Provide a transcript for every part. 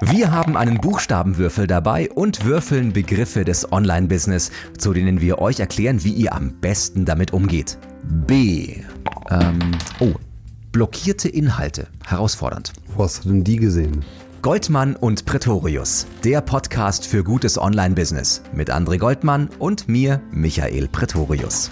Wir haben einen Buchstabenwürfel dabei und würfeln Begriffe des Online-Business, zu denen wir euch erklären, wie ihr am besten damit umgeht. B. Ähm, oh, blockierte Inhalte. Herausfordernd. Wo hast du denn die gesehen? Goldmann und Pretorius, der Podcast für gutes Online-Business mit André Goldmann und mir, Michael Pretorius.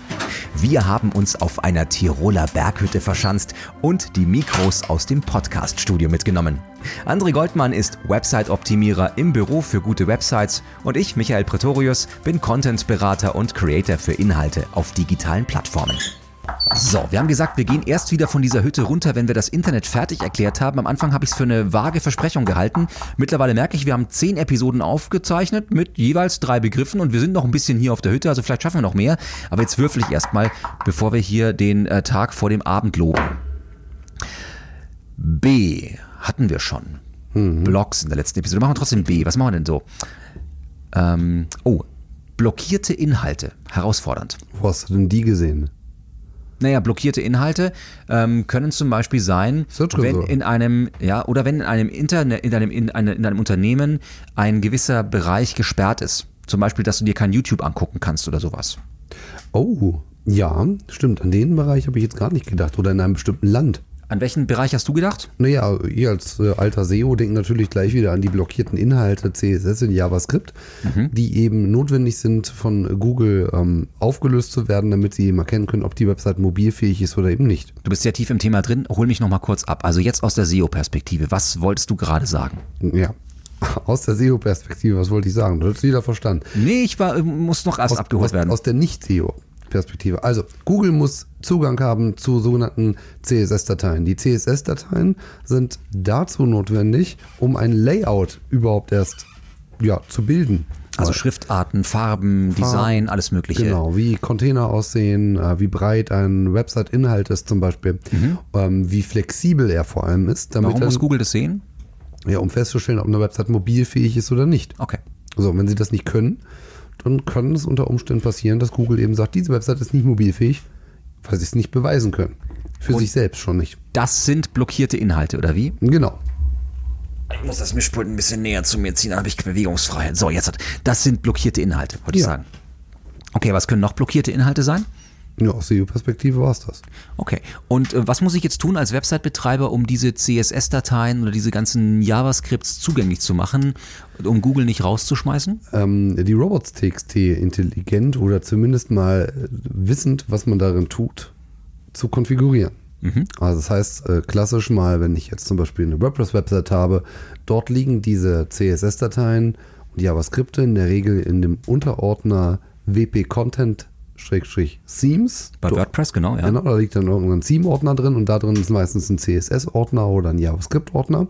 Wir haben uns auf einer Tiroler Berghütte verschanzt und die Mikros aus dem Podcast-Studio mitgenommen. André Goldmann ist Website-Optimierer im Büro für gute Websites und ich, Michael Pretorius, bin Content-Berater und Creator für Inhalte auf digitalen Plattformen. So, wir haben gesagt, wir gehen erst wieder von dieser Hütte runter, wenn wir das Internet fertig erklärt haben. Am Anfang habe ich es für eine vage Versprechung gehalten. Mittlerweile merke ich, wir haben zehn Episoden aufgezeichnet mit jeweils drei Begriffen und wir sind noch ein bisschen hier auf der Hütte, also vielleicht schaffen wir noch mehr. Aber jetzt würfel ich erstmal, bevor wir hier den äh, Tag vor dem Abend loben. B hatten wir schon. Mhm. Blogs in der letzten Episode. Machen wir trotzdem B. Was machen wir denn so? Ähm, oh, blockierte Inhalte. Herausfordernd. Wo hast du denn die gesehen? Naja, blockierte Inhalte ähm, können zum Beispiel sein, wenn in einem, ja, oder wenn in einem Internet, in einem, in, eine, in einem Unternehmen ein gewisser Bereich gesperrt ist. Zum Beispiel, dass du dir kein YouTube angucken kannst oder sowas. Oh, ja, stimmt. An den Bereich habe ich jetzt gar nicht gedacht. Oder in einem bestimmten Land. An welchen Bereich hast du gedacht? Naja, ihr als äh, alter SEO denkt natürlich gleich wieder an die blockierten Inhalte CSS in JavaScript, mhm. die eben notwendig sind, von Google ähm, aufgelöst zu werden, damit sie eben erkennen können, ob die Website mobilfähig ist oder eben nicht. Du bist sehr tief im Thema drin. Hol mich nochmal kurz ab. Also jetzt aus der SEO-Perspektive. Was wolltest du gerade sagen? Ja, aus der SEO-Perspektive, was wollte ich sagen? Du hast wieder verstanden. Nee, ich war, muss noch erst aus, abgeholt aus, werden. Aus der Nicht-SEO. Perspektive. Also Google muss Zugang haben zu sogenannten CSS-Dateien. Die CSS-Dateien sind dazu notwendig, um ein Layout überhaupt erst ja, zu bilden. Also Schriftarten, Farben, Farben, Design, alles Mögliche. Genau, wie Container aussehen, äh, wie breit ein Website-Inhalt ist zum Beispiel, mhm. ähm, wie flexibel er vor allem ist. Warum muss Google das sehen? Ja, um festzustellen, ob eine Website mobilfähig ist oder nicht. Okay. So, wenn sie das nicht können, dann kann es unter Umständen passieren, dass Google eben sagt, diese Website ist nicht mobilfähig, weil sie es nicht beweisen können. Für Und sich selbst schon nicht. Das sind blockierte Inhalte, oder wie? Genau. Ich muss das Mischpult ein bisschen näher zu mir ziehen, dann habe ich Bewegungsfreiheit. So, jetzt hat. Das sind blockierte Inhalte, wollte ja. ich sagen. Okay, was können noch blockierte Inhalte sein? Ja, aus SEO-Perspektive war es das. Okay. Und äh, was muss ich jetzt tun als Website-Betreiber, um diese CSS-Dateien oder diese ganzen JavaScripts zugänglich zu machen, um Google nicht rauszuschmeißen? Ähm, die Robots.txt intelligent oder zumindest mal äh, wissend, was man darin tut, zu konfigurieren. Mhm. Also das heißt, äh, klassisch mal, wenn ich jetzt zum Beispiel eine WordPress-Website habe, dort liegen diese CSS-Dateien und JavaScripte in der Regel in dem Unterordner WP Content Schrägstrich Themes. Bei WordPress, genau, ja. Genau, da liegt dann irgendein Theme-Ordner drin und da drin ist meistens ein CSS-Ordner oder ein JavaScript-Ordner.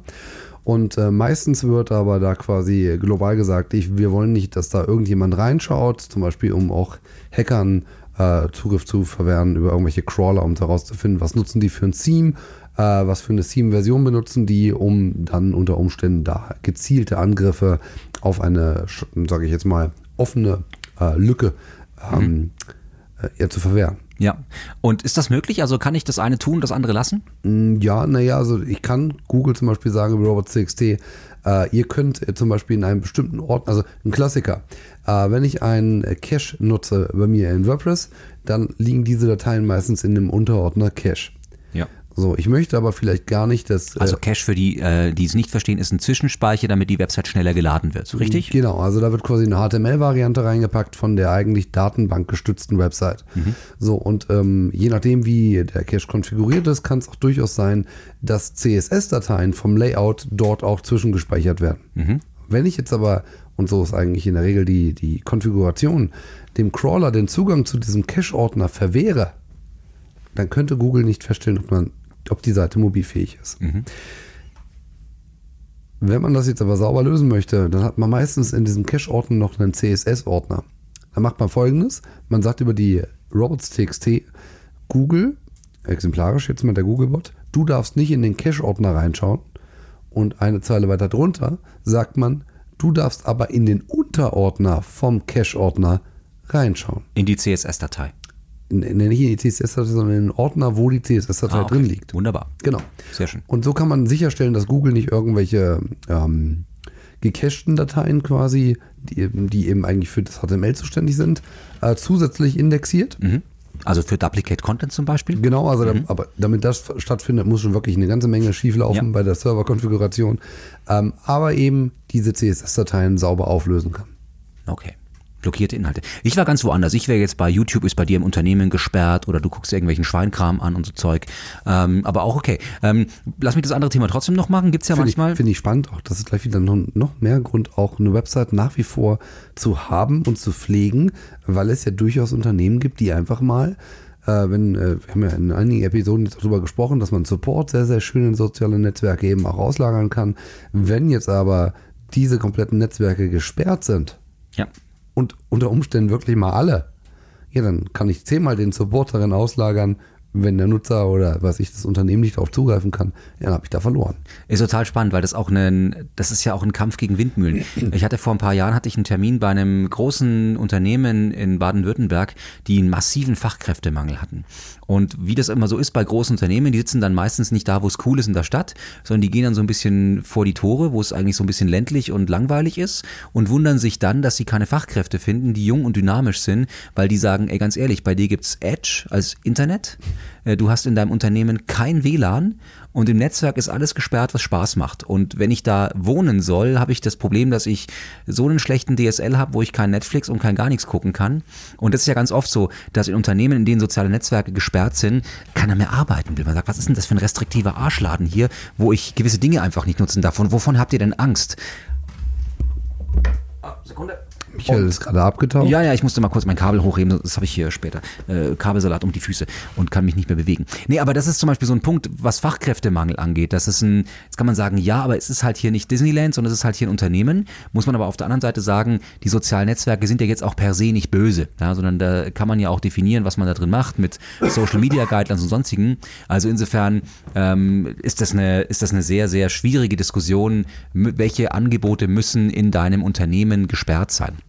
Und äh, meistens wird aber da quasi global gesagt, ich, wir wollen nicht, dass da irgendjemand reinschaut, zum Beispiel um auch Hackern äh, Zugriff zu verwehren über irgendwelche Crawler, um herauszufinden, was nutzen die für ein Theme, äh, was für eine Theme-Version benutzen die, um dann unter Umständen da gezielte Angriffe auf eine, sage ich jetzt mal, offene äh, Lücke ähm, mhm äh, zu verwehren. Ja. Und ist das möglich? Also kann ich das eine tun, das andere lassen? Mm, ja, naja, also ich kann Google zum Beispiel sagen über Robot.txt, äh, ihr könnt äh, zum Beispiel in einem bestimmten Ort, also ein Klassiker, äh, wenn ich einen Cache nutze bei mir in WordPress, dann liegen diese Dateien meistens in dem Unterordner Cache. Ja. So, ich möchte aber vielleicht gar nicht, dass. Also äh, Cache für die, äh, die es nicht verstehen, ist ein Zwischenspeicher, damit die Website schneller geladen wird. So richtig? Genau, also da wird quasi eine HTML-Variante reingepackt von der eigentlich datenbankgestützten Website. Mhm. So, und ähm, je nachdem, wie der Cache konfiguriert ist, kann es auch durchaus sein, dass CSS-Dateien vom Layout dort auch zwischengespeichert werden. Mhm. Wenn ich jetzt aber, und so ist eigentlich in der Regel die, die Konfiguration, dem Crawler den Zugang zu diesem Cache-Ordner verwehre, dann könnte Google nicht feststellen, ob man ob die Seite mobilfähig ist. Mhm. Wenn man das jetzt aber sauber lösen möchte, dann hat man meistens in diesem Cache-Ordner noch einen CSS-Ordner. Dann macht man folgendes: Man sagt über die robots.txt Google, exemplarisch jetzt mal der Googlebot, du darfst nicht in den Cache-Ordner reinschauen. Und eine Zeile weiter drunter sagt man, du darfst aber in den Unterordner vom Cache-Ordner reinschauen. In die CSS-Datei nicht in die CSS-Datei, sondern in den Ordner, wo die CSS-Datei ah, okay. drin liegt. Wunderbar. Genau. Sehr schön. Und so kann man sicherstellen, dass Google nicht irgendwelche ähm, gecachten Dateien quasi, die, die eben eigentlich für das HTML zuständig sind, äh, zusätzlich indexiert. Mhm. Also für Duplicate Content zum Beispiel? Genau, also mhm. da, aber damit das stattfindet, muss schon wirklich eine ganze Menge schieflaufen ja. bei der Serverkonfiguration. Ähm, aber eben diese CSS-Dateien sauber auflösen kann. Okay blockierte Inhalte. Ich war ganz woanders. Ich wäre jetzt bei YouTube, ist bei dir im Unternehmen gesperrt oder du guckst irgendwelchen Schweinkram an und so Zeug. Ähm, aber auch okay. Ähm, lass mich das andere Thema trotzdem noch machen. Gibt es ja find manchmal. Finde ich spannend auch. Das ist gleich wieder noch, noch mehr Grund, auch eine Website nach wie vor zu haben und zu pflegen, weil es ja durchaus Unternehmen gibt, die einfach mal äh, wenn, äh, wir haben ja in einigen Episoden jetzt darüber gesprochen, dass man Support sehr, sehr schön in soziale Netzwerke eben auch auslagern kann. Wenn jetzt aber diese kompletten Netzwerke gesperrt sind, ja und unter Umständen wirklich mal alle, ja, dann kann ich zehnmal den Support darin auslagern, wenn der Nutzer oder was ich das Unternehmen nicht darauf zugreifen kann, ja, dann habe ich da verloren. Ist total spannend, weil das auch ein, das ist ja auch ein Kampf gegen Windmühlen. Ich hatte vor ein paar Jahren hatte ich einen Termin bei einem großen Unternehmen in Baden-Württemberg, die einen massiven Fachkräftemangel hatten. Und wie das immer so ist bei großen Unternehmen, die sitzen dann meistens nicht da, wo es cool ist in der Stadt, sondern die gehen dann so ein bisschen vor die Tore, wo es eigentlich so ein bisschen ländlich und langweilig ist und wundern sich dann, dass sie keine Fachkräfte finden, die jung und dynamisch sind, weil die sagen, ey, ganz ehrlich, bei dir gibt's Edge als Internet, du hast in deinem Unternehmen kein WLAN und im Netzwerk ist alles gesperrt, was Spaß macht. Und wenn ich da wohnen soll, habe ich das Problem, dass ich so einen schlechten DSL habe, wo ich kein Netflix und kein gar nichts gucken kann. Und das ist ja ganz oft so, dass in Unternehmen, in denen soziale Netzwerke gesperrt sind, keiner mehr arbeiten will. Man sagt, was ist denn das für ein restriktiver Arschladen hier, wo ich gewisse Dinge einfach nicht nutzen darf? Und wovon habt ihr denn Angst? Oh, Sekunde. Michael ist gerade abgetaucht. Ja, ja, ich musste mal kurz mein Kabel hochheben, das habe ich hier später. Äh, Kabelsalat um die Füße und kann mich nicht mehr bewegen. Nee, aber das ist zum Beispiel so ein Punkt, was Fachkräftemangel angeht. Das ist ein, jetzt kann man sagen, ja, aber es ist halt hier nicht Disneyland, sondern es ist halt hier ein Unternehmen. Muss man aber auf der anderen Seite sagen, die sozialen Netzwerke sind ja jetzt auch per se nicht böse, ja, sondern da kann man ja auch definieren, was man da drin macht mit Social Media Guidelines und sonstigen. Also insofern ähm, ist, das eine, ist das eine sehr, sehr schwierige Diskussion, welche Angebote müssen in deinem Unternehmen gesperrt sein.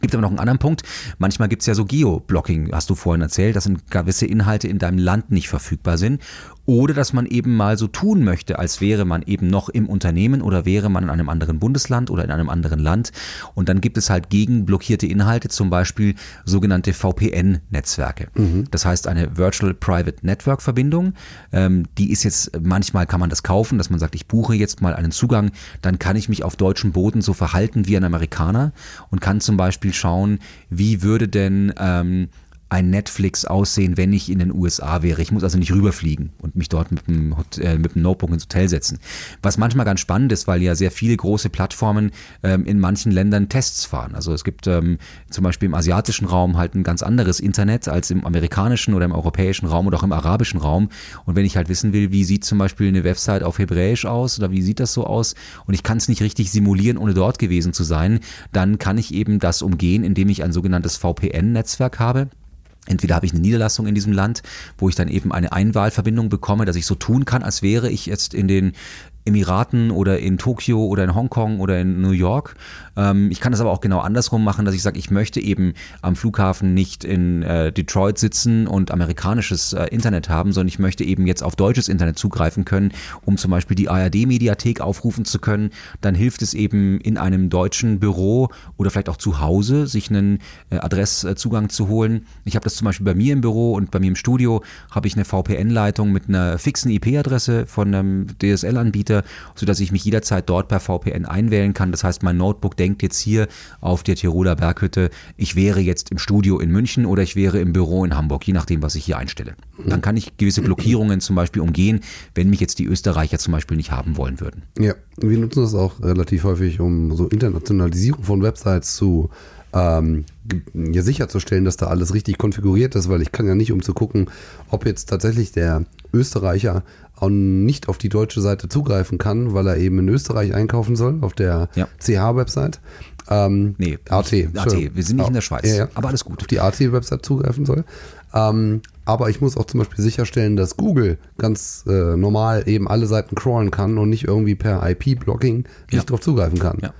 Gibt aber noch einen anderen Punkt. Manchmal gibt es ja so Geo-Blocking, hast du vorhin erzählt, dass gewisse Inhalte in deinem Land nicht verfügbar sind. Oder dass man eben mal so tun möchte, als wäre man eben noch im Unternehmen oder wäre man in einem anderen Bundesland oder in einem anderen Land. Und dann gibt es halt gegen blockierte Inhalte, zum Beispiel sogenannte VPN-Netzwerke. Mhm. Das heißt eine Virtual Private Network Verbindung. Ähm, die ist jetzt, manchmal kann man das kaufen, dass man sagt, ich buche jetzt mal einen Zugang, dann kann ich mich auf deutschem Boden so verhalten wie ein Amerikaner und kann zum Beispiel schauen, wie würde denn ähm, ein Netflix aussehen, wenn ich in den USA wäre. Ich muss also nicht rüberfliegen und mich dort mit dem, äh, mit dem Notebook ins Hotel setzen. Was manchmal ganz spannend ist, weil ja sehr viele große Plattformen ähm, in manchen Ländern Tests fahren. Also es gibt ähm, zum Beispiel im asiatischen Raum halt ein ganz anderes Internet als im amerikanischen oder im europäischen Raum oder auch im arabischen Raum. Und wenn ich halt wissen will, wie sieht zum Beispiel eine Website auf Hebräisch aus oder wie sieht das so aus und ich kann es nicht richtig simulieren, ohne dort gewesen zu sein, dann kann ich eben das umgehen, indem ich ein sogenanntes VPN-Netzwerk habe. Entweder habe ich eine Niederlassung in diesem Land, wo ich dann eben eine Einwahlverbindung bekomme, dass ich so tun kann, als wäre ich jetzt in den Emiraten oder in Tokio oder in Hongkong oder in New York. Ähm, ich kann das aber auch genau andersrum machen, dass ich sage, ich möchte eben am Flughafen nicht in äh, Detroit sitzen und amerikanisches äh, Internet haben, sondern ich möchte eben jetzt auf deutsches Internet zugreifen können, um zum Beispiel die ARD-Mediathek aufrufen zu können. Dann hilft es eben in einem deutschen Büro oder vielleicht auch zu Hause, sich einen äh, Adresszugang zu holen. Ich habe das zum Beispiel bei mir im Büro und bei mir im Studio habe ich eine VPN-Leitung mit einer fixen IP-Adresse von einem DSL-Anbieter Anbieter, sodass ich mich jederzeit dort per VPN einwählen kann. Das heißt, mein Notebook denkt jetzt hier auf der Tiroler Berghütte, ich wäre jetzt im Studio in München oder ich wäre im Büro in Hamburg, je nachdem, was ich hier einstelle. Dann kann ich gewisse Blockierungen zum Beispiel umgehen, wenn mich jetzt die Österreicher zum Beispiel nicht haben wollen würden. Ja, wir nutzen das auch relativ häufig, um so Internationalisierung von Websites zu ähm, ja, sicherzustellen, dass da alles richtig konfiguriert ist, weil ich kann ja nicht, um zu gucken, ob jetzt tatsächlich der Österreicher auch nicht auf die deutsche Seite zugreifen kann, weil er eben in Österreich einkaufen soll, auf der ja. CH-Website. Ähm, nee, AT. AT. Wir sind nicht in der Schweiz, ja, ja. aber alles gut. Auf die AT-Website zugreifen soll. Ähm, aber ich muss auch zum Beispiel sicherstellen, dass Google ganz äh, normal eben alle Seiten crawlen kann und nicht irgendwie per IP-Blocking nicht ja. drauf zugreifen kann. Ja.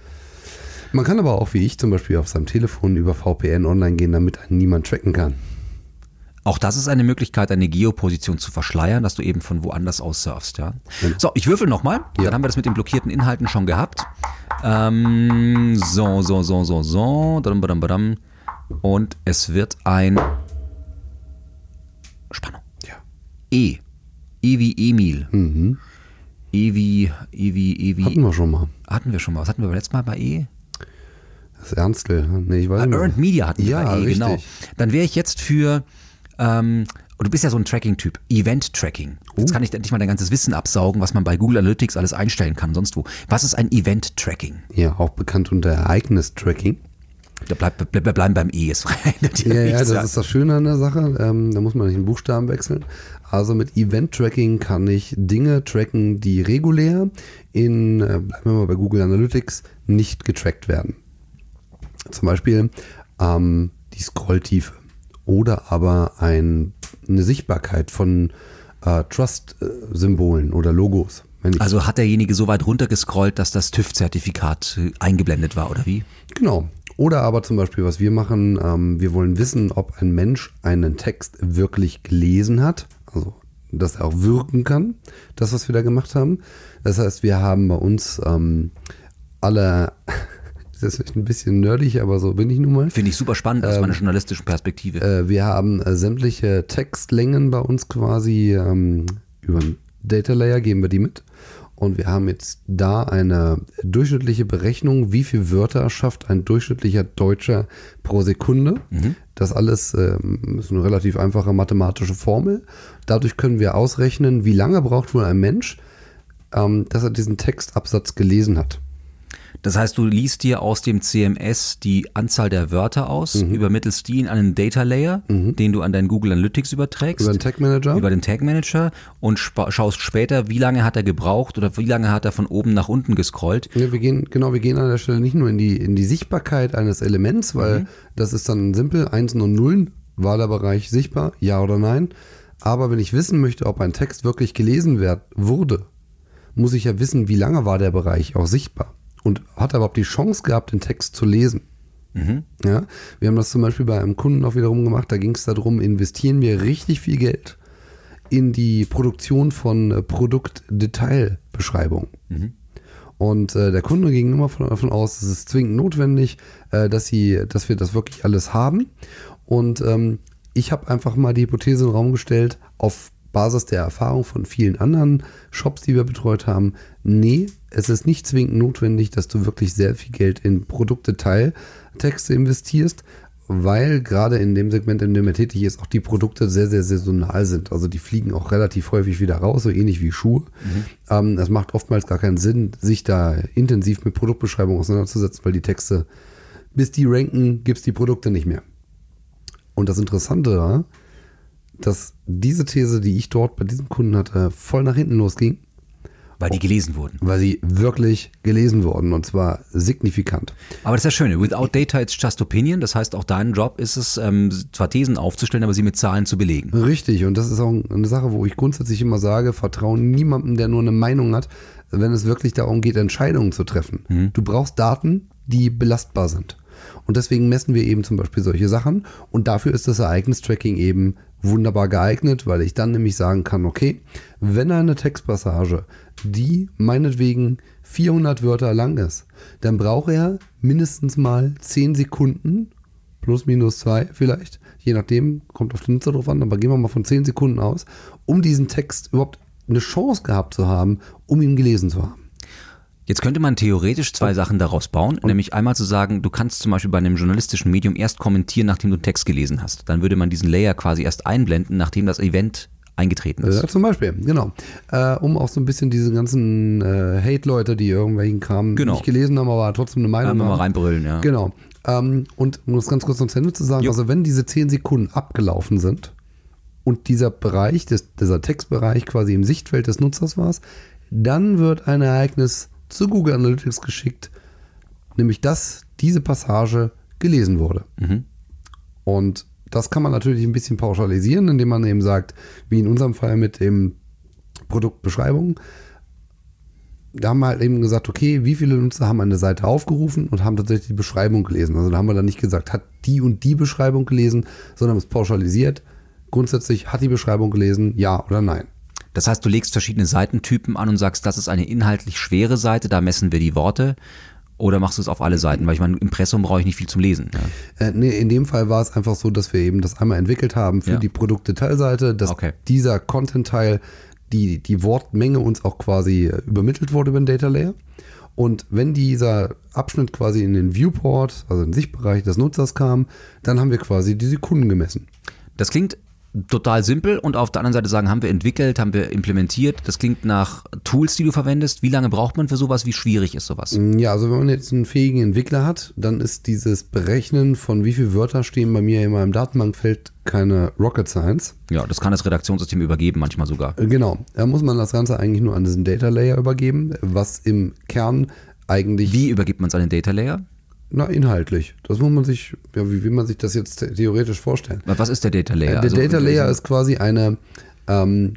Man kann aber auch, wie ich zum Beispiel, auf seinem Telefon über VPN online gehen, damit einen niemand tracken kann. Auch das ist eine Möglichkeit, deine Geoposition zu verschleiern, dass du eben von woanders aus surfst. Ja? So, ich würfel nochmal. Ja. Dann haben wir das mit den blockierten Inhalten schon gehabt. Ähm, so, so, so, so, so. Und es wird ein Spannung. Ja. E. E wie Emil. Mhm. E wie, E wie, E wie. Hatten wir schon mal. Hatten wir schon mal. Was hatten wir beim letzten Mal bei E? Das Ernstl. Nee, ich weiß Ah, nicht. Earned Media hatten wir Ja, bei E, genau. richtig. Dann wäre ich jetzt für, ähm, und du bist ja so ein Tracking-Typ, Event-Tracking. Oh. Jetzt kann ich endlich mal dein ganzes Wissen absaugen, was man bei Google Analytics alles einstellen kann, sonst wo. Was ist ein Event-Tracking? Ja, auch bekannt unter Ereignis-Tracking. Da bleib, bleib, wir bleiben beim E, verändert Ja, ja, das ist das Schöne an der Sache. Ähm, da muss man nicht den Buchstaben wechseln. Also mit Event-Tracking kann ich Dinge tracken, die regulär in, äh, bleiben wir mal bei Google Analytics, nicht getrackt werden. Zum Beispiel ähm, die Scrolltiefe oder aber ein, eine Sichtbarkeit von äh, Trust-Symbolen oder Logos. Also hat derjenige so weit runtergescrollt, dass das TÜV-Zertifikat äh, eingeblendet war, oder wie? Genau. Oder aber zum Beispiel, was wir machen, ähm, wir wollen wissen, ob ein Mensch einen Text wirklich gelesen hat, also dass er auch wirken kann, das, was wir da gemacht haben. Das heißt, wir haben bei uns ähm, alle, das ist vielleicht ein bisschen nerdig, aber so bin ich nun mal. Finde ich super spannend aus Ähm, meiner journalistischen Perspektive. Äh, wir haben äh, sämtliche Textlängen bei uns quasi ähm, über einen Data Layer geben wir die mit. Und wir haben jetzt da eine durchschnittliche Berechnung, wie viele Wörter schafft ein durchschnittlicher Deutscher pro Sekunde. Das alles ähm, ist eine relativ einfache mathematische Formel. Dadurch können wir ausrechnen, wie lange braucht wohl ein Mensch, ähm, dass er diesen Textabsatz gelesen hat. Das heißt, du liest dir aus dem CMS die Anzahl der Wörter aus, Mhm. übermittelst die in einen Data Layer, den du an deinen Google Analytics überträgst. Über den Tag Manager. über den Tag Manager und spa- schaust später, wie lange hat er gebraucht oder wie lange hat er von oben nach unten gescrollt. Ja, wir gehen, genau, wir gehen an der Stelle nicht nur in die, in die Sichtbarkeit eines Elements, weil das ist dann simpel, Einsen und Nullen, war der Bereich sichtbar, ja oder nein. Aber wenn ich wissen möchte, ob ein Text wirklich gelesen werd, wurde, muss ich ja wissen, wie lange war der Bereich auch sichtbar. Und hat er überhaupt die Chance gehabt, den Text zu lesen? Ja, wir haben das zum Beispiel bei einem Kunden auch wiederum gemacht, da ging es darum, investieren wir richtig viel Geld in die Produktion von äh, Produktdetailbeschreibungen. Und äh, der Kunde ging immer von- davon aus, es ist zwingend notwendig, äh, dass, sie, dass wir das wirklich alles haben. Und ähm, ich habe einfach mal die Hypothese in den Raum gestellt, auf Basis der Erfahrung von vielen anderen Shops, die wir betreut haben, nee, es ist nicht zwingend notwendig, dass du wirklich sehr viel Geld in Produktdetailtexte investierst, weil gerade in dem Segment, in dem er tätig ist, auch die Produkte sehr, sehr saisonal sind. Also die fliegen auch relativ häufig wieder raus, so ähnlich wie Schuhe. Ähm, es macht oftmals gar keinen Sinn, sich da intensiv mit Produktbeschreibungen auseinanderzusetzen, weil die Texte, bis die ranken, gibt es die Produkte nicht mehr. Und das Interessante war, dass diese These, die ich dort bei diesem Kunden hatte, voll nach hinten losging, Weil die gelesen wurden. weil sie wirklich gelesen wurden und zwar signifikant. Aber das ist das Schöne. Without data, it's just opinion. Das heißt, auch dein Job ist es, ähm, zwar Thesen aufzustellen, aber sie mit Zahlen zu belegen. Richtig, und das ist auch eine Sache, wo ich grundsätzlich immer sage, vertrauen niemandem, der nur eine Meinung hat, wenn es wirklich darum geht, Entscheidungen zu treffen. Du brauchst Daten, die belastbar sind. Und deswegen messen wir eben zum Beispiel solche Sachen. Und dafür ist das Ereignistracking eben wunderbar geeignet, weil ich dann nämlich sagen kann, okay, wenn eine Textpassage, die meinetwegen 400 Wörter lang ist, dann braucht er mindestens mal 10 Sekunden, plus minus zwei vielleicht, je nachdem, kommt auf den Nutzer drauf an, aber gehen wir mal von 10 Sekunden aus, um diesen Text überhaupt eine Chance gehabt zu haben, um ihn gelesen zu haben. Jetzt könnte man theoretisch zwei Sachen daraus bauen, nämlich einmal zu sagen, du kannst zum Beispiel bei einem journalistischen Medium erst kommentieren, nachdem du einen Text gelesen hast. Dann würde man diesen Layer quasi erst einblenden, nachdem das Event eingetreten ist. Ja, zum Beispiel, genau. Äh, um auch so ein bisschen diese ganzen äh, Hate-Leute, die irgendwelchen Kram Genau. nicht gelesen haben, aber trotzdem eine Meinung Einmal mal haben. reinbrüllen, ja. Genau. Ähm, und um das ganz kurz noch zu Ende zu sagen, Jo. also wenn diese 10 Sekunden abgelaufen sind und dieser Bereich, des, dieser Textbereich quasi im Sichtfeld des Nutzers war, dann wird ein Ereignis zu Google Analytics geschickt, nämlich dass diese Passage gelesen wurde. Und das kann man natürlich ein bisschen pauschalisieren, indem man eben sagt, wie in unserem Fall mit dem Produktbeschreibung, da haben wir halt eben gesagt, okay, wie viele Nutzer haben eine Seite aufgerufen und haben tatsächlich die Beschreibung gelesen. Also da haben wir dann nicht gesagt, hat die und die Beschreibung gelesen, sondern es pauschalisiert. grundsätzlich hat die Beschreibung gelesen, ja oder nein. Das heißt, du legst verschiedene Seitentypen an und sagst, das ist eine inhaltlich schwere Seite, da messen wir die Worte. Oder machst du es auf alle Seiten? Weil ich meine, Impressum brauche ich nicht viel zum Lesen. Ja. Äh, nee, in dem Fall war es einfach so, dass wir eben das einmal entwickelt haben für Ja. die Produktdetailseite, dass Okay. dieser Content-Teil, die, die Wortmenge uns auch quasi äh, übermittelt wurde über den Data Layer. Und wenn dieser Abschnitt quasi in den Viewport, also in den Sichtbereich des Nutzers kam, dann haben wir quasi die Sekunden gemessen. Das klingt total simpel und auf der anderen Seite sagen, haben wir entwickelt, haben wir implementiert. Das klingt nach Tools, die du verwendest. Wie lange braucht man für sowas? Wie schwierig ist sowas? Ja, also wenn man jetzt einen fähigen Entwickler hat, dann ist dieses Berechnen von wie viele Wörter stehen bei mir in meinem Datenbankfeld keine Rocket Science. Ja, das kann das Redaktionssystem übergeben, manchmal sogar. Äh, Genau, da muss man das Ganze eigentlich nur an diesen Data Layer übergeben, was im Kern eigentlich, Wie übergibt man es an den Data Layer? Na inhaltlich, das muss man sich, ja, wie will man sich das jetzt the- theoretisch vorstellen? Was ist der Data Layer? Äh, Der Also, Data Layer ist quasi eine ähm,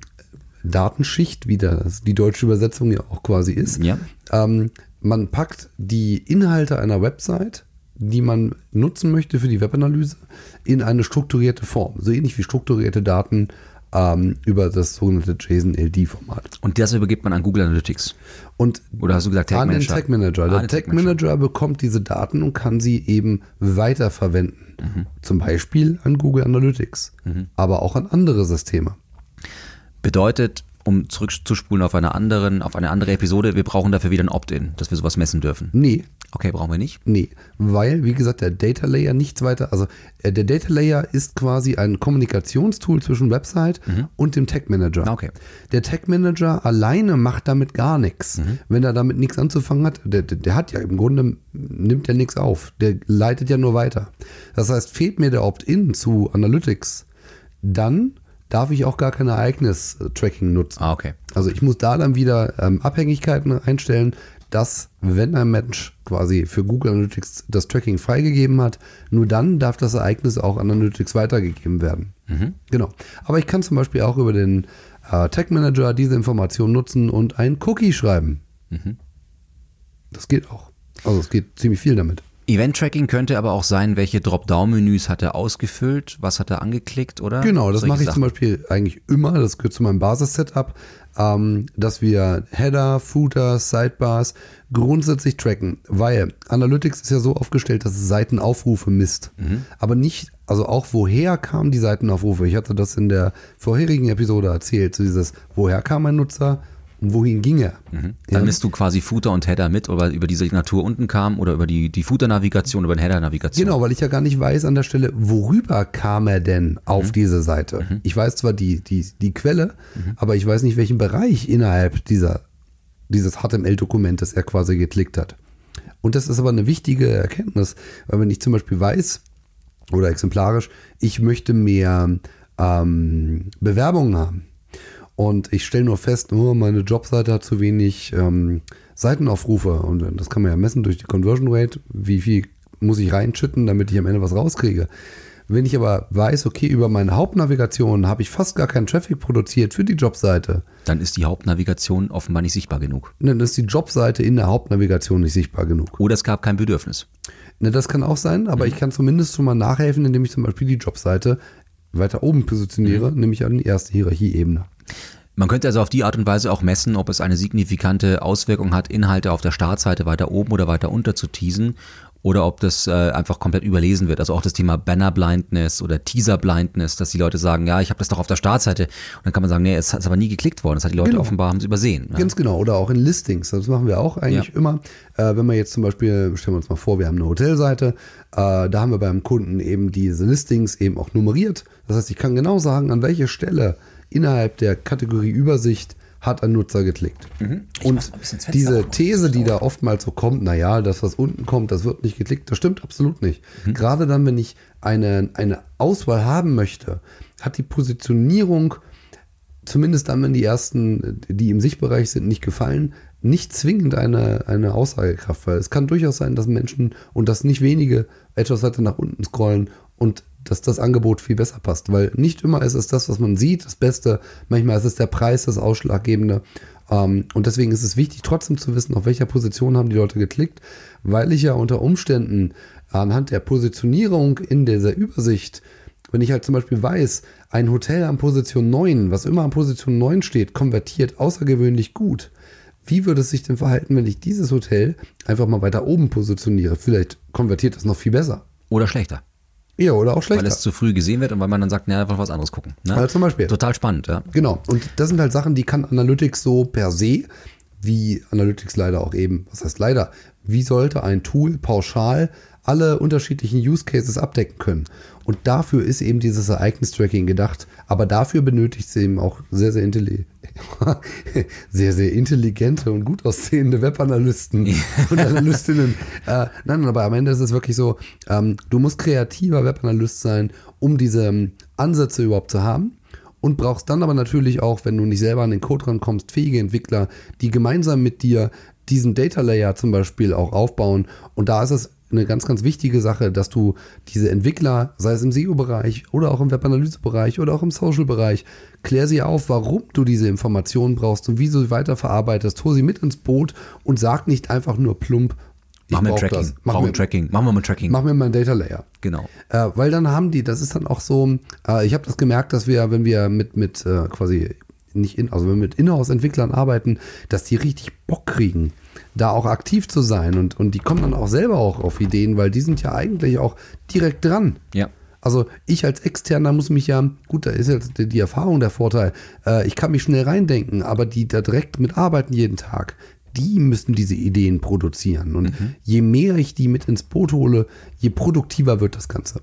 Datenschicht, wie das die deutsche Übersetzung ja auch quasi ist. Ja. Ähm, man packt die Inhalte einer Website, die man nutzen möchte für die Webanalyse, in eine strukturierte Form. So ähnlich wie strukturierte Daten ähm, über das sogenannte JSON-LD-Format. Und das übergibt man an Google Analytics. Und Oder hast du gesagt Tag an den Manager? Tag Manager. Ah, Der Tag Tag Manager. Manager bekommt diese Daten und kann sie eben weiterverwenden. Mhm. Zum Beispiel an Google Analytics, aber auch an andere Systeme. Bedeutet, um zurückzuspulen auf eine anderen, auf eine andere Episode, wir brauchen dafür wieder ein Opt-in, dass wir sowas messen dürfen. Nee, Okay, brauchen wir nicht. Nee, weil, wie gesagt, der Data Layer nichts weiter, also äh, der Data Layer ist quasi ein Kommunikationstool zwischen Website und dem Tag Manager. Ah, okay. Der Tag Manager alleine macht damit gar nichts. Wenn er damit nichts anzufangen hat, der, der, hat ja im Grunde, nimmt er nichts auf. Der leitet ja nur weiter. Das heißt, fehlt mir der Opt-in zu Analytics, dann darf ich auch gar kein Ereignis-Tracking nutzen. Ah, okay. Also ich muss da dann wieder ähm, Abhängigkeiten einstellen, dass wenn ein Mensch quasi für Google Analytics das Tracking freigegeben hat, nur dann darf das Ereignis auch an Analytics weitergegeben werden. Genau. Aber ich kann zum Beispiel auch über den äh, Tag Manager diese Information nutzen und ein Cookie schreiben. Das geht auch. Also es geht ziemlich viel damit. Event-Tracking könnte aber auch sein, welche Dropdown-Menüs hat er ausgefüllt, was hat er angeklickt, oder? Genau, das Solche mache ich zum Sachen. Beispiel eigentlich immer. Das gehört zu meinem Basis-Setup, ähm, dass wir Header, Footer, Sidebars grundsätzlich tracken, weil Analytics ist ja so aufgestellt, dass es Seitenaufrufe misst. Aber nicht, also auch woher kamen die Seitenaufrufe. Ich hatte das in der vorherigen Episode erzählt, so dieses, woher kam ein Nutzer und wohin ging er. Dann Ja. misst du quasi Footer und Header mit, oder über die Signatur unten kam oder über die, die Footer-Navigation, über den Header-Navigation. Genau, weil ich ja gar nicht weiß an der Stelle, worüber kam er denn auf diese Seite. Ich weiß zwar die, die, die Quelle, aber ich weiß nicht, welchen Bereich innerhalb dieser, dieses HTML-Dokumentes er quasi geklickt hat. Und das ist aber eine wichtige Erkenntnis, weil wenn ich zum Beispiel weiß, oder exemplarisch, ich möchte mehr ähm, Bewerbungen haben. Und ich stelle nur fest, oh, meine Jobseite hat zu wenig ähm, Seitenaufrufe. Und das kann man ja messen durch die Conversion Rate. Wie viel muss ich reinschütten, damit ich am Ende was rauskriege? Wenn ich aber weiß, okay, über meine Hauptnavigation habe ich fast gar keinen Traffic produziert für die Jobseite, Dann ist die Hauptnavigation offenbar nicht sichtbar genug. dann ist die Jobseite in der Hauptnavigation nicht sichtbar genug. Oder es gab kein Bedürfnis. Ne, das kann auch sein, aber ich kann zumindest schon mal nachhelfen, indem ich zum Beispiel die Jobseite weiter oben positioniere, nämlich an die erste Hierarchieebene. Man könnte also auf die Art und Weise auch messen, ob es eine signifikante Auswirkung hat, Inhalte auf der Startseite weiter oben oder weiter unter zu teasen oder ob das äh, einfach komplett überlesen wird. Also auch das Thema Banner Blindness oder Teaser Blindness, dass die Leute sagen, ja, ich habe das doch auf der Startseite. Und dann kann man sagen, nee, es ist aber nie geklickt worden. Das hat die Leute Genau. offenbar haben es übersehen. Ja. Ganz genau. Oder auch in Listings. Das machen wir auch eigentlich Ja. immer. Äh, wenn wir jetzt zum Beispiel, stellen wir uns mal vor, wir haben eine Hotelseite, äh, da haben wir beim Kunden eben diese Listings eben auch nummeriert. Das heißt, ich kann genau sagen, an welche Stelle innerhalb der Kategorie Übersicht hat ein Nutzer geklickt. Mach Und diese. These, die da oftmals so kommt, naja, das, was unten kommt, das wird nicht geklickt, das stimmt absolut nicht. Mhm. Gerade dann, wenn ich eine, eine Auswahl haben möchte, hat die Positionierung, zumindest dann, wenn die ersten, die im Sichtbereich sind, nicht gefallen, nicht zwingend eine, eine Aussagekraft, weil es kann durchaus sein, dass Menschen und dass nicht wenige etwas weiter nach unten scrollen und dass das Angebot viel besser passt, weil nicht immer ist es das, was man sieht, das Beste, manchmal ist es der Preis das Ausschlaggebende ähm, und deswegen ist es wichtig, trotzdem zu wissen, auf welcher Position haben die Leute geklickt, weil ich ja unter Umständen anhand der Positionierung in dieser Übersicht wenn ich halt zum Beispiel weiß, ein Hotel an Position 9, was immer an Position 9 steht, konvertiert außergewöhnlich gut. Wie würde es sich denn verhalten, wenn ich dieses Hotel einfach mal weiter oben positioniere? Vielleicht konvertiert das noch viel besser. Oder schlechter. Ja, oder auch schlechter. Weil es zu früh gesehen wird und weil man dann sagt, naja, einfach was anderes gucken. Ne? Also zum Beispiel. Total spannend, ja. Genau. Und das sind halt Sachen, die kann Analytics so per se, wie Analytics leider auch eben, was heißt leider, wie sollte ein Tool pauschal alle unterschiedlichen Use Cases abdecken können. Und dafür ist eben dieses Ereignis-Tracking gedacht. Aber dafür benötigt es eben auch sehr, sehr, sehr, sehr intelligente und gut aussehende Webanalysten und Analystinnen. Äh, nein, aber am Ende ist es wirklich so, ähm, du musst kreativer Webanalyst sein, um diese ähm, Ansätze überhaupt zu haben und brauchst dann aber natürlich auch, wenn du nicht selber an den Code rankommst, fähige Entwickler, die gemeinsam mit dir diesen Data Layer zum Beispiel auch aufbauen. Und da ist es eine ganz, ganz wichtige Sache, dass du diese Entwickler, sei es im SEO-Bereich oder auch im Webanalyse-Bereich oder auch im Social-Bereich, klär sie auf, warum du diese Informationen brauchst und wie du sie weiterverarbeitest. Hol sie mit ins Boot und sag nicht einfach nur plump, Mach mir Tracking. Das. Mach mir, Tracking. Machen wir mal Tracking. Mach mir mal ein Data Layer. Genau. Äh, weil dann haben die, das ist dann auch so, äh, ich habe das gemerkt, dass wir, wenn wir mit, mit äh, quasi nicht in, also wenn wir mit Inhouse-Entwicklern arbeiten, dass die richtig Bock kriegen, da auch aktiv zu sein und, und die kommen dann auch selber auch auf Ideen, weil die sind ja eigentlich auch direkt dran. Ja. Also ich als Externer muss mich ja, gut, da ist jetzt die, die Erfahrung der Vorteil, äh, ich kann mich schnell reindenken, aber die da direkt mitarbeiten jeden Tag, die müssen diese Ideen produzieren. Und mhm. je mehr ich die mit ins Boot hole, je produktiver wird das Ganze.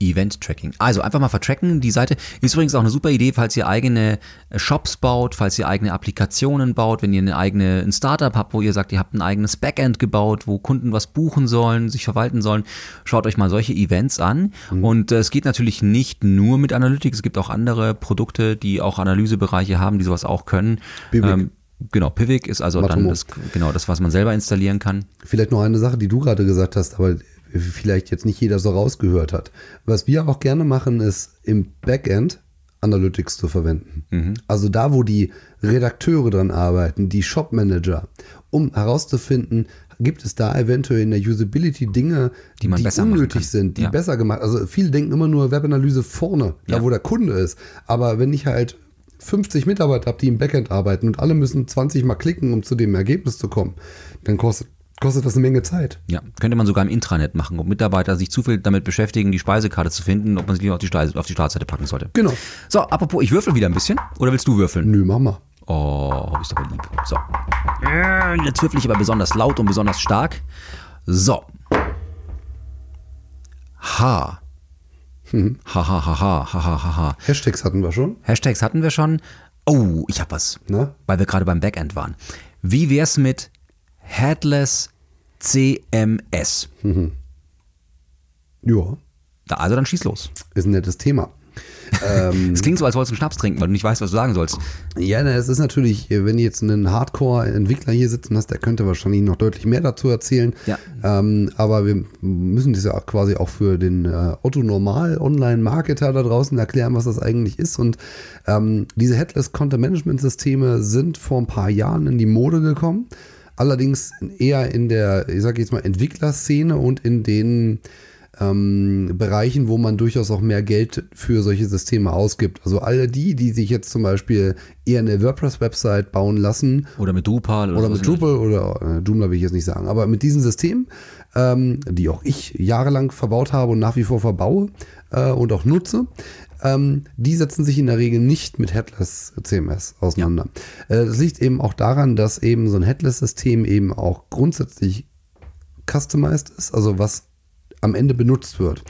Event-Tracking. Also einfach mal vertracken. Die Seite ist übrigens auch eine super Idee, falls ihr eigene äh, Shops baut, falls ihr eigene Applikationen baut, wenn ihr eine eigene, ein Startup habt, wo ihr sagt, ihr habt ein eigenes Backend gebaut, wo Kunden was buchen sollen, sich verwalten sollen. Schaut euch mal solche Events an. Mhm. Und äh, es geht natürlich nicht nur mit Analytics. Es gibt auch andere Produkte, die auch Analysebereiche haben, die sowas auch können. Ähm, Genau, Pivik ist also Matomo. dann das, genau das, was man selber installieren kann. Vielleicht noch eine Sache, die du gerade gesagt hast, aber vielleicht jetzt nicht jeder so rausgehört hat. Was wir auch gerne machen, ist im Backend Analytics zu verwenden. Mhm. Also da, wo die Redakteure dran arbeiten, die Shop-Manager, um herauszufinden, gibt es da eventuell in der Usability Dinge, die, die unnötig sind, die ja. besser gemacht. Also viele denken immer nur Webanalyse vorne, da ja. wo der Kunde ist. Aber wenn ich halt 50 Mitarbeiter habe, die im Backend arbeiten und alle müssen 20 mal klicken, um zu dem Ergebnis zu kommen, dann kostet kostet das eine Menge Zeit. Ja, könnte man sogar im Intranet machen, ob Mitarbeiter sich zu viel damit beschäftigen, die Speisekarte zu finden, ob man sie auf die, auf die Startseite packen sollte. Genau. So, apropos, ich würfel wieder ein bisschen. Oder willst du würfeln? Nö, mach mal. Oh, ist aber lieb. So. Jetzt würfel ich aber besonders laut und besonders stark. So. H. Hm. Ha, ha, ha, ha, ha, ha, ha. Hashtags hatten wir schon. Hashtags hatten wir schon. Oh, ich hab was. Na? Weil wir gerade beim Backend waren. Wie wär's mit Headless CMS. Mhm. Ja. Also dann schieß los. Ist ein nettes Thema. Ähm, es klingt so, als wolltest du einen Schnaps trinken, weil du nicht weißt, was du sagen sollst. Ja, es ist natürlich, wenn du jetzt einen Hardcore-Entwickler hier sitzen hast, der könnte wahrscheinlich noch deutlich mehr dazu erzählen. Ja. Ähm, aber wir müssen das ja quasi auch für den äh, Otto-Normal-Online-Marketer da draußen erklären, was das eigentlich ist. Und ähm, diese Headless-Content-Management-Systeme sind vor ein paar Jahren in die Mode gekommen allerdings eher in der, ich sage jetzt mal, Entwicklerszene und in den ähm, Bereichen, wo man durchaus auch mehr Geld für solche Systeme ausgibt. Also alle die, die sich jetzt zum Beispiel eher eine WordPress-Website bauen lassen. Oder mit Drupal. Oder, oder mit Drupal oder äh, Joomla will ich jetzt nicht sagen. Aber mit diesen Systemen, ähm, die auch ich jahrelang verbaut habe und nach wie vor verbaue äh, und auch nutze, ähm, die setzen sich in der Regel nicht mit Headless CMS auseinander. Ja. Äh, das liegt eben auch daran, dass eben so ein Headless-System eben auch grundsätzlich customized ist, also was am Ende benutzt wird.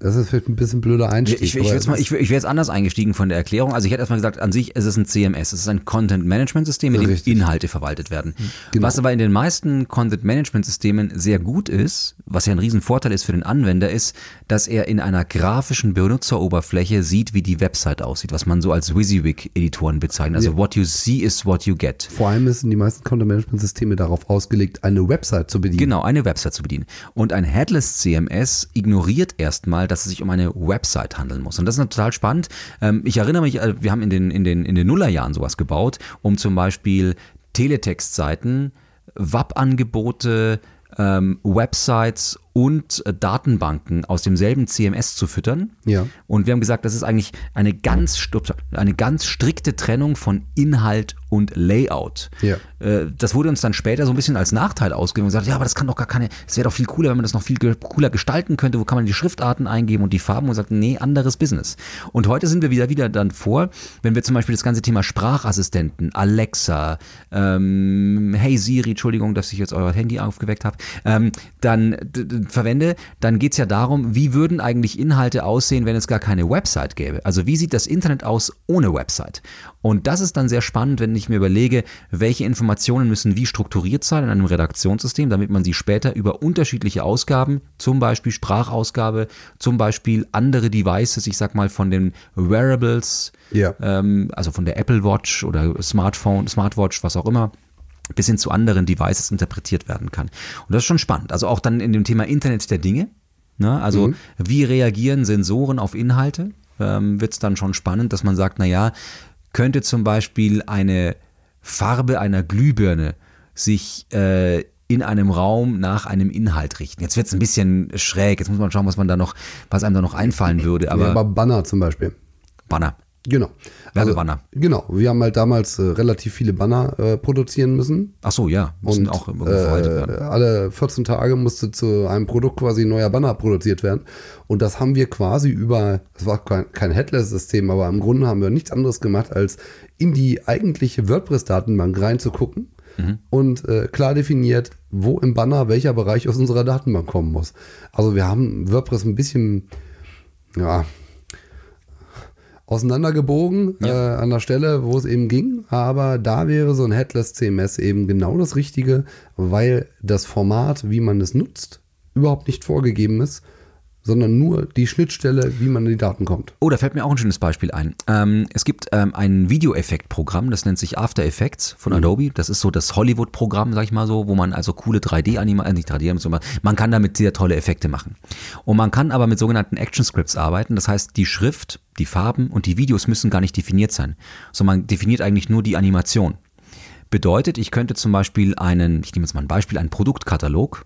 Das ist vielleicht ein bisschen blöder Einstieg. Ich, ich, ich, mal, ich, ich wäre jetzt anders eingestiegen von der Erklärung. Also ich hätte erstmal gesagt, an sich ist es ein CMS. Es ist ein Content-Management-System, in dem Richtig. Inhalte verwaltet werden. Genau. Was aber in den meisten Content-Management-Systemen sehr gut ist, was ja ein Riesenvorteil ist für den Anwender, ist, dass er in einer grafischen Benutzeroberfläche sieht, wie die Website aussieht, was man so als WYSIWYG-Editoren bezeichnet. Also ja. what you see is what you get. Vor allem sind die meisten Content-Management-Systeme darauf ausgelegt, eine Website zu bedienen. Genau, eine Website zu bedienen. Und ein Headless CMS ignoriert erstmal dass es sich um eine Website handeln muss. Und das ist total spannend. Ähm, ich erinnere mich, äh, wir haben in den, in den, in den Nullerjahren sowas gebaut, um zum Beispiel Teletextseiten, WAP-Angebote, ähm, Websites und äh, Datenbanken aus demselben CMS zu füttern. Ja. Und wir haben gesagt, das ist eigentlich eine ganz, eine ganz strikte Trennung von Inhalt und Layout. Ja. Äh, Das wurde uns dann später so ein bisschen als Nachteil ausgegeben und gesagt, ja, aber das kann doch gar keine, es wäre doch viel cooler, wenn man das noch viel cooler gestalten könnte, wo kann man die Schriftarten eingeben und die Farben und sagt, nee, anderes Business. Und heute sind wir wieder wieder dann vor, wenn wir zum Beispiel das ganze Thema Sprachassistenten, Alexa, ähm, Hey Siri, Entschuldigung, dass ich jetzt euer Handy aufgeweckt habe, ähm, dann verwende, dann geht es ja darum, wie würden eigentlich Inhalte aussehen, wenn es gar keine Website gäbe. Also wie sieht das Internet aus ohne Website? Und das ist dann sehr spannend, wenn ich mir überlege, welche Informationen müssen wie strukturiert sein in einem Redaktionssystem, damit man sie später über unterschiedliche Ausgaben, zum Beispiel Sprachausgabe, zum Beispiel andere Devices, ich sag mal von den Wearables, Ja. ähm, also von der Apple Watch oder Smartphone, Smartwatch, was auch immer, bis hin zu anderen Devices interpretiert werden kann. Und das ist schon spannend. Also auch dann in dem Thema Internet der Dinge. Ne? Also wie reagieren Sensoren auf Inhalte? Ähm, Wird es dann schon spannend, dass man sagt, naja, könnte zum Beispiel eine Farbe einer Glühbirne sich äh, in einem Raum nach einem Inhalt richten. Jetzt wird es ein bisschen schräg. Jetzt muss man schauen, was man da noch, was einem da noch einfallen würde. Aber ja, aber Banner zum Beispiel. Banner. Genau. Werbebanner. genau. Wir haben halt damals äh, relativ viele Banner äh, produzieren müssen. Ach so, ja, müssen Und auch äh, alle 14 Tage musste zu einem Produkt quasi ein neuer Banner produziert werden. Und das haben wir quasi über, es war kein, kein Headless-System, aber im Grunde haben wir nichts anderes gemacht, als in die eigentliche WordPress-Datenbank reinzugucken Mhm. und äh, klar definiert, wo im Banner welcher Bereich aus unserer Datenbank kommen muss. Also wir haben WordPress ein bisschen, ja, auseinandergebogen äh, an der Stelle, wo es eben ging. Aber da wäre so ein Headless CMS eben genau das Richtige, weil das Format, wie man es nutzt, überhaupt nicht vorgegeben ist, sondern nur die Schnittstelle, wie man an die Daten kommt. Oh, da fällt mir auch ein schönes Beispiel ein. Ähm, es gibt ähm, ein Videoeffektprogramm, das nennt sich After Effects von Adobe. Das ist so das Hollywood-Programm, sag ich mal so, wo man also coole 3D-Animationen, äh, nicht 3D-Animationen, man kann damit sehr tolle Effekte machen. Und man kann aber mit sogenannten Action Scripts arbeiten. Das heißt, die Schrift, die Farben und die Videos müssen gar nicht definiert sein, sondern man definiert eigentlich nur die Animation. Bedeutet, ich könnte zum Beispiel einen, ich nehme jetzt mal ein Beispiel, einen Produktkatalog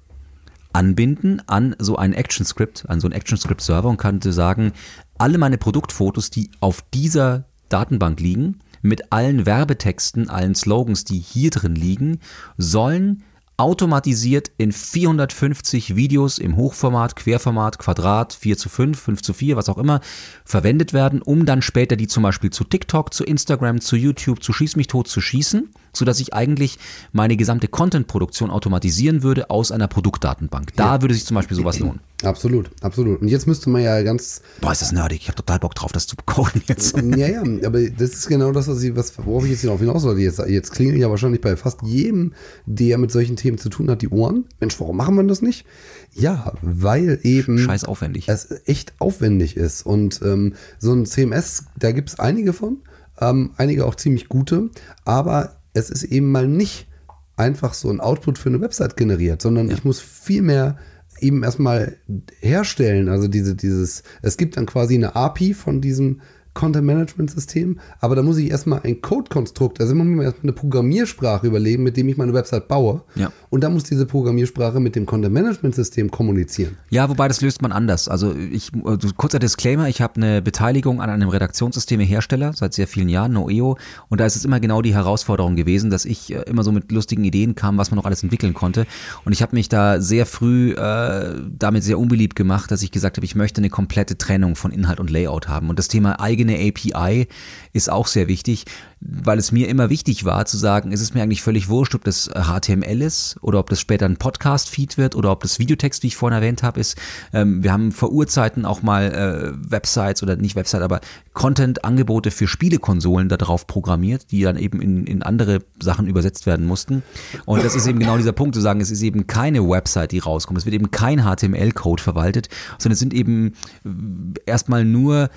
anbinden an so ein ActionScript, an so einen ActionScript-Server und könnte sagen, alle meine Produktfotos, die auf dieser Datenbank liegen, mit allen Werbetexten, allen Slogans, die hier drin liegen, sollen automatisiert in 450 Videos im Hochformat, Querformat, Quadrat, 4 zu 5, 5 zu 4, was auch immer, verwendet werden, um dann später die zum Beispiel zu TikTok, zu Instagram, zu YouTube, zu Schieß mich tot zu schießen, sodass ich eigentlich meine gesamte Content-Produktion automatisieren würde aus einer Produktdatenbank. Da würde sich zum Beispiel sowas lohnen. Absolut, absolut. Und jetzt müsste man ja ganz Boah, ist das nerdig. Ich habe total Bock drauf, das zu coden jetzt. Ja, ja, aber das ist genau das, was ich, was, worauf ich jetzt darauf hinaus wollte. Jetzt, jetzt klingeln ja wahrscheinlich bei fast jedem, der mit solchen Themen zu tun hat, die Ohren. Mensch, warum machen wir das nicht? Ja, weil eben Scheiß aufwendig. es echt aufwendig ist. Und ähm, so ein CMS, da gibt es einige von, ähm, einige auch ziemlich gute, aber es ist eben mal nicht einfach so ein Output für eine Website generiert, sondern ich muss viel mehr eben erstmal herstellen. Also diese, dieses, es gibt dann quasi eine API von diesem Content Management System, aber da muss ich erstmal ein Code-Konstrukt, also immer mir erstmal eine Programmiersprache überlegen, mit dem ich meine Website baue. Ja. Und dann muss diese Programmiersprache mit dem Content Management System kommunizieren. Ja, wobei das löst man anders. Also ich, also kurzer Disclaimer, ich habe eine Beteiligung an einem Redaktionssysteme-Hersteller seit sehr vielen Jahren, Noeo, und da ist es immer genau die Herausforderung gewesen, dass ich äh, immer so mit lustigen Ideen kam, was man noch alles entwickeln konnte. Und ich habe mich da sehr früh äh, damit sehr unbeliebt gemacht, dass ich gesagt habe, ich möchte eine komplette Trennung von Inhalt und Layout haben. Und das Thema eigene API ist auch sehr wichtig, weil es mir immer wichtig war zu sagen, es ist mir eigentlich völlig wurscht, ob das HTML ist oder ob das später ein Podcast-Feed wird oder ob das Videotext, wie ich vorhin erwähnt habe, ist. Ähm, wir haben vor Urzeiten auch mal äh, Websites oder nicht Website, aber Content-Angebote für Spielekonsolen darauf programmiert, die dann eben in, in andere Sachen übersetzt werden mussten. Und das ist eben genau dieser Punkt, zu sagen, es ist eben keine Website, die rauskommt. Es wird eben kein HTML-Code verwaltet, sondern es sind eben äh, erstmal nur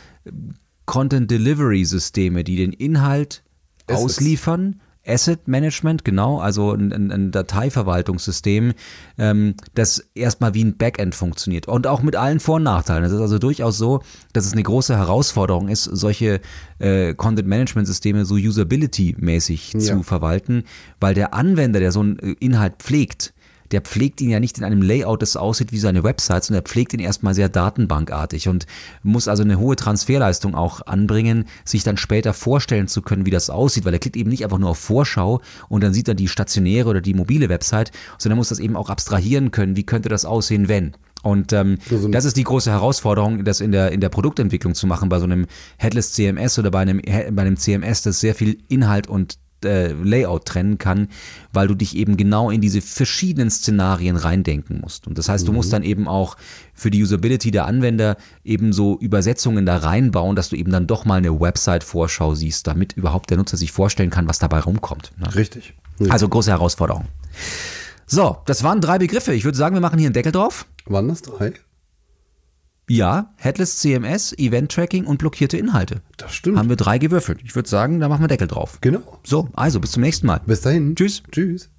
Content Delivery Systeme, die den Inhalt Assets. ausliefern. Asset Management, genau, also ein, ein, ein Dateiverwaltungssystem, ähm, das erstmal wie ein Backend funktioniert und auch mit allen Vor- und Nachteilen. Es ist also durchaus so, dass es eine große Herausforderung ist, solche äh, Content-Management-Systeme so Usability-mäßig Ja. zu verwalten, weil der Anwender, der so einen äh, Inhalt pflegt, der pflegt ihn ja nicht in einem Layout, das aussieht wie seine Website, sondern er pflegt ihn erstmal sehr datenbankartig und muss also eine hohe Transferleistung auch anbringen, sich dann später vorstellen zu können, wie das aussieht, weil er klickt eben nicht einfach nur auf Vorschau und dann sieht er die stationäre oder die mobile Website, sondern muss das eben auch abstrahieren können, wie könnte das aussehen, wenn. Und ähm, das ist die große Herausforderung, das in der, in der Produktentwicklung zu machen, bei so einem Headless CMS oder bei einem, bei einem CMS, das sehr viel Inhalt und äh, Layout trennen kann, weil du dich eben genau in diese verschiedenen Szenarien reindenken musst. Und das heißt, du musst mhm. dann eben auch für die Usability der Anwender eben so Übersetzungen da reinbauen, dass du eben dann doch mal eine Website-Vorschau siehst, damit überhaupt der Nutzer sich vorstellen kann, was dabei rumkommt. Ne? Richtig, richtig. Also große Herausforderung. So, das waren drei Begriffe. Ich würde sagen, wir machen hier einen Deckel drauf. Waren das drei? Ja, Headless CMS, Event Tracking und blockierte Inhalte. Das stimmt. Haben wir drei gewürfelt. Ich würde sagen, da machen wir Deckel drauf. Genau. So, also bis zum nächsten Mal. Bis dahin. Tschüss. Tschüss.